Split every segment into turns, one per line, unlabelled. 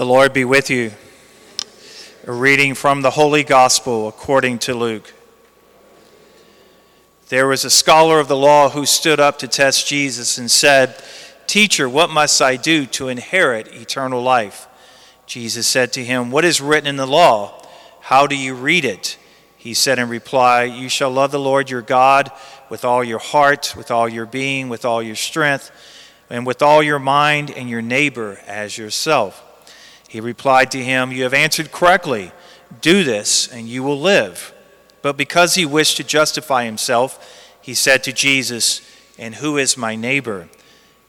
The Lord be with you. A reading from the Holy Gospel according to Luke. There was a scholar of the law who stood up to test Jesus and said, Teacher, what must I do to inherit eternal life? Jesus said to him, What is written in the law? How do you read it? He said in reply, You shall love the Lord your God with all your heart, with all your being, with all your strength, and with all your mind, and your neighbor as yourself. He replied to him, You have answered correctly. Do this, and you will live. But because he wished to justify himself, he said to Jesus, And who is my neighbor?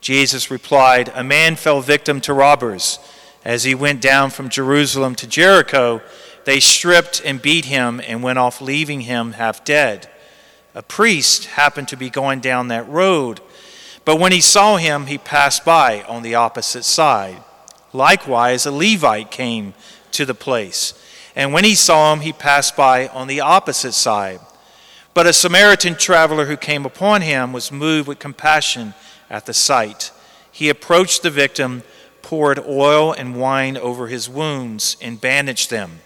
Jesus replied, A man fell victim to robbers. As he went down from Jerusalem to Jericho, they stripped and beat him and went off, leaving him half dead. A priest happened to be going down that road, but when he saw him, he passed by on the opposite side. Likewise, a Levite came to the place, and when he saw him, he passed by on the opposite side. But a Samaritan traveler who came upon him was moved with compassion at the sight. He approached the victim, poured oil and wine over his wounds, and bandaged them.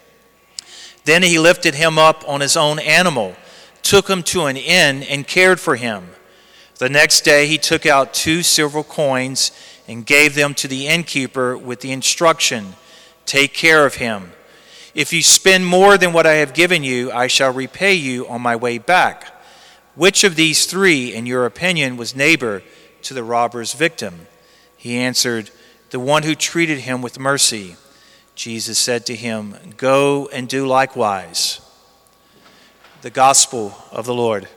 Then he lifted him up on his own animal, took him to an inn, and cared for him. The next day he took out two silver coins and gave them to the innkeeper with the instruction Take care of him. If you spend more than what I have given you, I shall repay you on my way back. Which of these three, in your opinion, was neighbor to the robber's victim? He answered, The one who treated him with mercy. Jesus said to him, Go and do likewise. The Gospel of the Lord.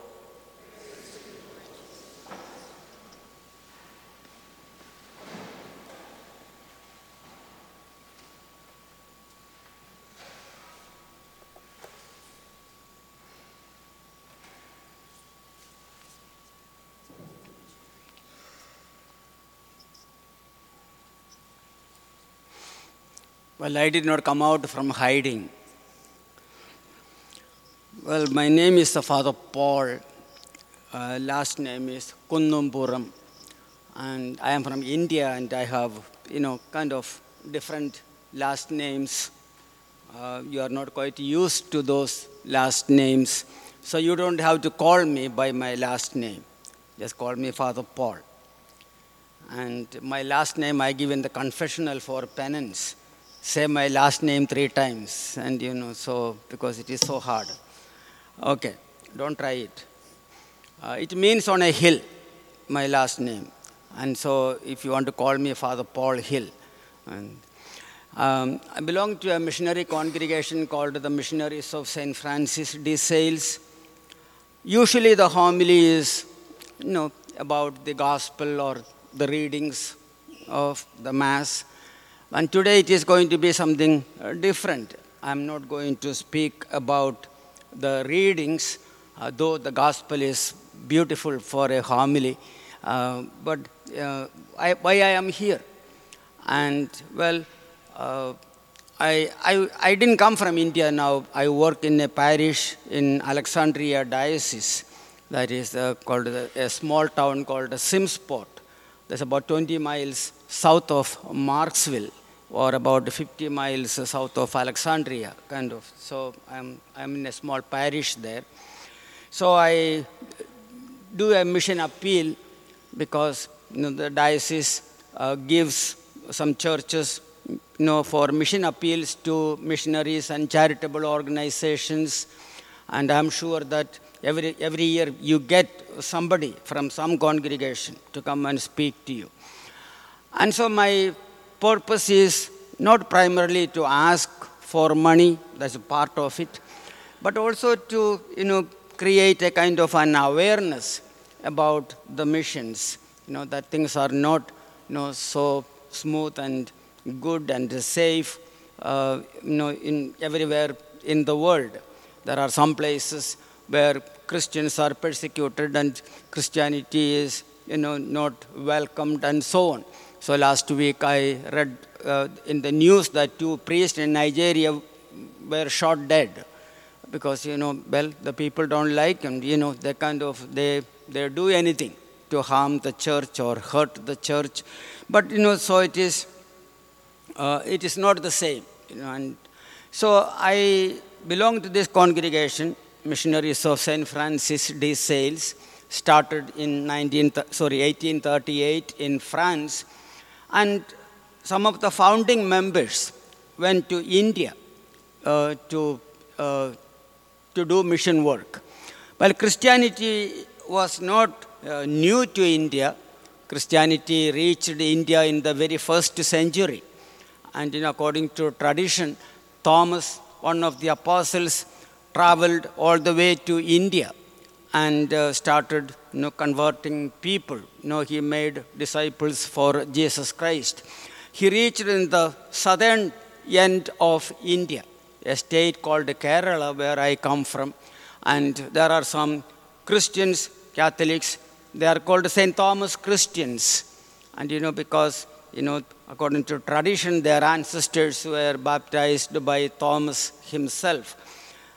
Well, I did not come out from hiding. Well, my name is Father Paul. Uh, last name is Kunnumpuram. And I am from India and I have, you know, kind of different last names. Uh, you are not quite used to those last names. So you don't have to call me by my last name. Just call me Father Paul. And my last name I give in the confessional for penance say my last name three times, and you know, so because it is so hard. Okay, don't try it. Uh, it means on a hill, my last name. And so if you want to call me Father Paul Hill. And, um, I belong to a missionary congregation called the Missionaries of St. Francis de Sales. Usually the homily is, you know, about the gospel or the readings of the Mass. And today it is going to be something uh, different. I'm not going to speak about the readings, uh, though the gospel is beautiful for a homily. Uh, but uh, I, why I am here? And well, uh, I, I, I didn't come from India now. I work in a parish in Alexandria Diocese, that is uh, called a small town called Simmesport. That's about 20 miles south of Marksville or about 50 miles south of Alexandria, kind of. So I'm, I'm in a small parish there. So I do a mission appeal because you know, the diocese uh, gives some churches you know, for mission appeals to missionaries and charitable organizations. And I'm sure that every, every year you get somebody from some congregation to come and speak to you. And so my purpose is not primarily to ask for money, that's a part of it, but also to you know, create a kind of an awareness about the missions, you know, that things are not you know, so smooth and good and safe uh, you know, in everywhere in the world. There are some places where Christians are persecuted and Christianity is you know, not welcomed and so on. So last week I read uh, in the news that two priests in Nigeria were shot dead because you know well the people don't like and you know they kind of they they do anything to harm the church or hurt the church but you know so it is uh, it is not the same. You know, and so I belong to this congregation, Missionaries of St. Francis de Sales, started in 19, sorry, 1838 in France. And some of the founding members went to India uh, to, uh, to do mission work. Well, Christianity was not uh, new to India. Christianity reached India in the very first century. And know, according to tradition, Thomas, one of the apostles, traveled all the way to India and uh, started you know, converting people. You know, he made disciples for Jesus Christ. He reached in the southern end of India, a state called Kerala, where I come from. And there are some Christians, Catholics, they are called St. Thomas Christians. And you know, because, you know, according to tradition, their ancestors were baptized by Thomas himself.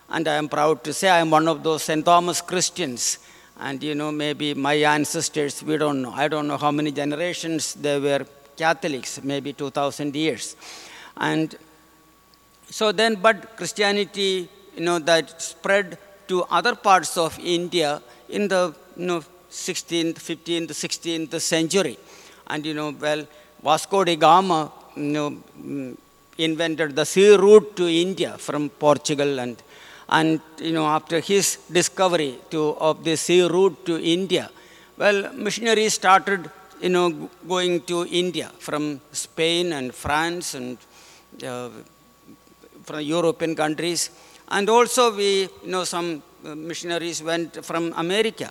And I am proud to say I am one of those St. Thomas Christians. And you know, maybe my ancestors, we don't know. I don't know how many generations they were Catholics, maybe 2000 years. And so then, but Christianity, you know, that spread to other parts of India in the you know, 16th, 15th, 16th century. And you know, well, Vasco da Gama, you know, mm, invented the sea route to India from Portugal and and you know after his discovery to, of the sea route to India, well, missionaries started you know going to India from Spain and France and uh, from European countries, and also we you know some missionaries went from America.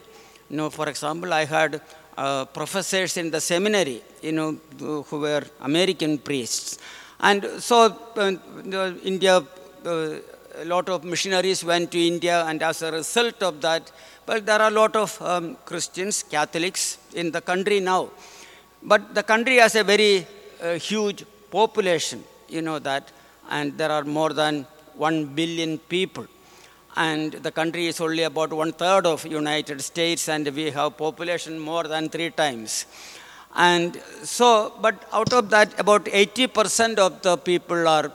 You know, for example, I had uh, professors in the seminary, you know, who were American priests. And so uh, India, uh, a lot of missionaries went to India, and as a result of that, well, there are a lot of um, Christians, Catholics in the country now. But the country has a very uh, huge population, you know that, and there are more than 1 billion people and the country is only about one third of United States, and we have population more than three times. And so, but out of that, about 80% of the people are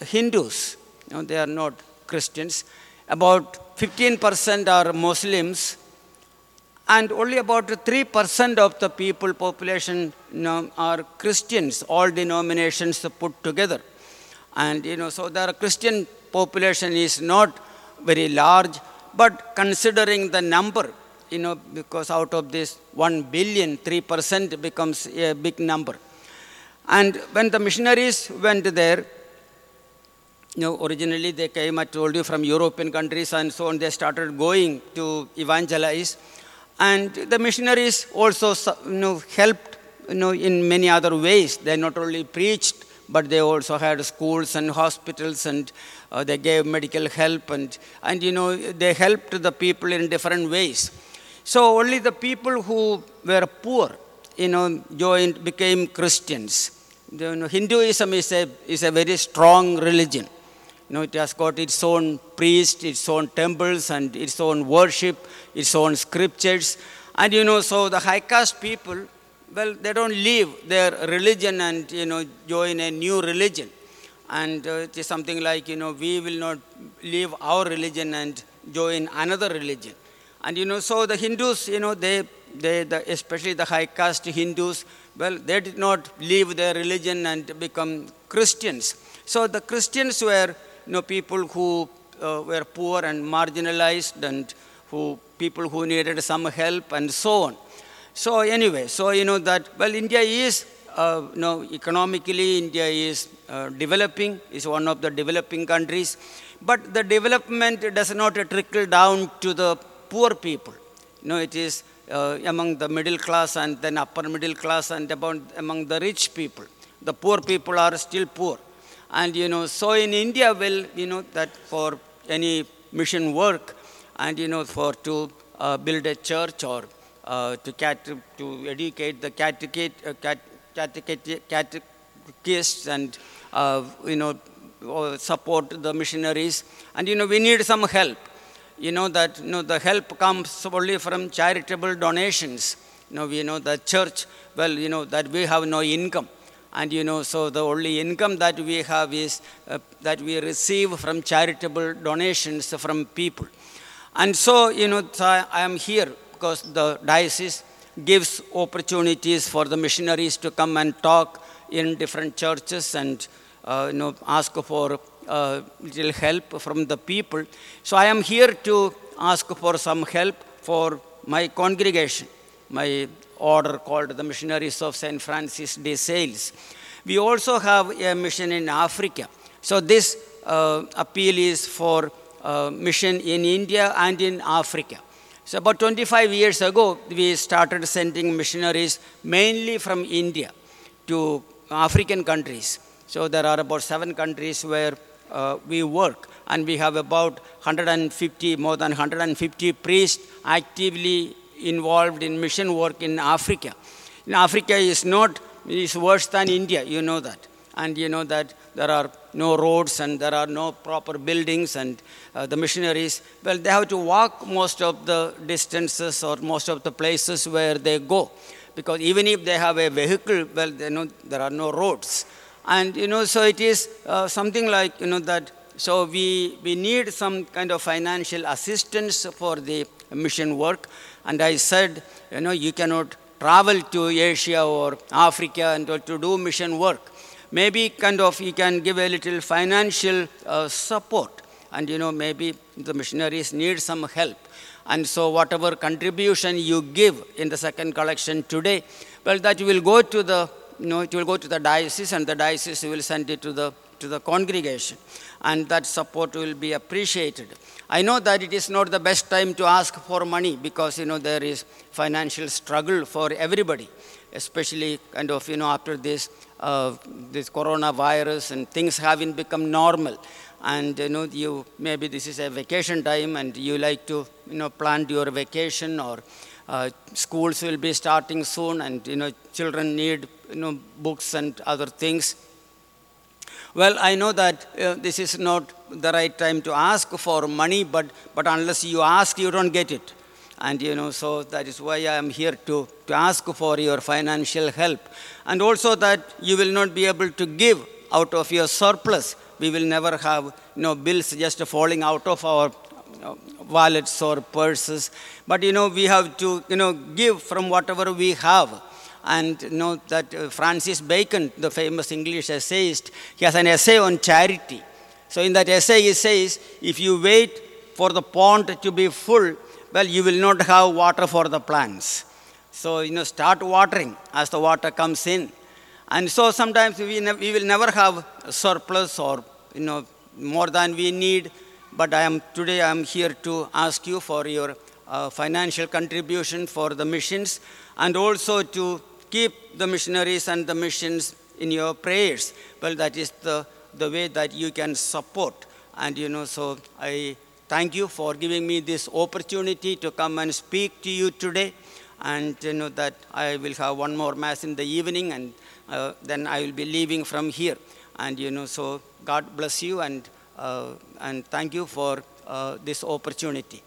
Hindus. Know, they are not Christians. About 15% are Muslims, and only about 3% of the people population you know, are Christians, all denominations put together. And you know, so the Christian population is not very large, but considering the number, you know, because out of this 1 billion, 3% becomes a big number. And when the missionaries went there, know, originally they came, I told you, from European countries and so on. They started going to evangelize. And the missionaries also you know, helped you know, in many other ways. They not only preached, but they also had schools and hospitals and uh, they gave medical help and, and you know they helped the people in different ways so only the people who were poor you know joined became christians you know, hinduism is a, is a very strong religion you know, it has got its own priests, its own temples, and its own worship, its own scriptures. And you know, so the high caste people, well, they don't leave their religion and you know join a new religion. And uh, it is something like you know we will not leave our religion and join another religion. And you know so the hindus you know they they the, especially the high caste hindus well they did not leave their religion and become christians. So the christians were you know people who uh, were poor and marginalized and who people who needed some help and so on so anyway so you know that well india is uh, you know, economically, India is uh, developing, is one of the developing countries. But the development does not trickle down to the poor people. You know, it is uh, among the middle class and then upper middle class and about, among the rich people. The poor people are still poor. And, you know, so in India, well, you know, that for any mission work and, you know, for to uh, build a church or uh, to, cat- to educate the catechate, uh, cat- catechists and, uh, you know, support the missionaries. And, you know, we need some help. You know that, you know, the help comes only from charitable donations. You know, we know the church, well, you know, that we have no income. And you know, so the only income that we have is uh, that we receive from charitable donations from people. And so, you know, so I am here because the diocese gives opportunities for the missionaries to come and talk in different churches and, uh, you know, ask for uh, little help from the people. So I am here to ask for some help for my congregation, my order called the Missionaries of St. Francis de Sales. We also have a mission in Africa. So this uh, appeal is for uh, mission in India and in Africa. So about 25 years ago, we started sending missionaries mainly from India to African countries. So there are about seven countries where uh, we work, and we have about 150, more than 150 priests actively involved in mission work in Africa. In Africa is not is worse than India, you know that, and you know that there are no roads and there are no proper buildings, and uh, the missionaries well they have to walk most of the distances or most of the places where they go, because even if they have a vehicle, well they know there are no roads, and you know so it is uh, something like you know that so we, we need some kind of financial assistance for the mission work. And I said, you know, you cannot travel to Asia or Africa and to do mission work. Maybe kind of you can give a little financial uh, support. And you know, maybe the missionaries need some help. And so whatever contribution you give in the second collection today, well, that will go to the, you know, it will go to the diocese and the diocese will send it to the to the congregation and that support will be appreciated. I know that it is not the best time to ask for money because you know there is financial struggle for everybody especially kind of you know after this uh, this coronavirus and things having become normal. And you know you maybe this is a vacation time and you like to you know plan your vacation or uh, schools will be starting soon and you know children need you know books and other things well, I know that uh, this is not the right time to ask for money, but, but unless you ask, you don't get it. And you know, so that is why I am here to, to ask for your financial help. And also that you will not be able to give out of your surplus. We will never have you know, bills just falling out of our wallets or purses. But you know, we have to you know, give from whatever we have and know that uh, Francis Bacon, the famous English essayist, he has an essay on charity. So in that essay he says, if you wait for the pond to be full, well, you will not have water for the plants. So you know, start watering as the water comes in. And so sometimes we, ne- we will never have surplus or you know more than we need. But I am today I am here to ask you for your uh, financial contribution for the missions and also to keep the missionaries and the missions in your prayers. Well, that is the, the way that you can support. And, you know, so I thank you for giving me this opportunity to come and speak to you today. And, you know, that I will have one more Mass in the evening and uh, then I will be leaving from here. And, you know, so God bless you and, uh, and thank you for uh, this opportunity.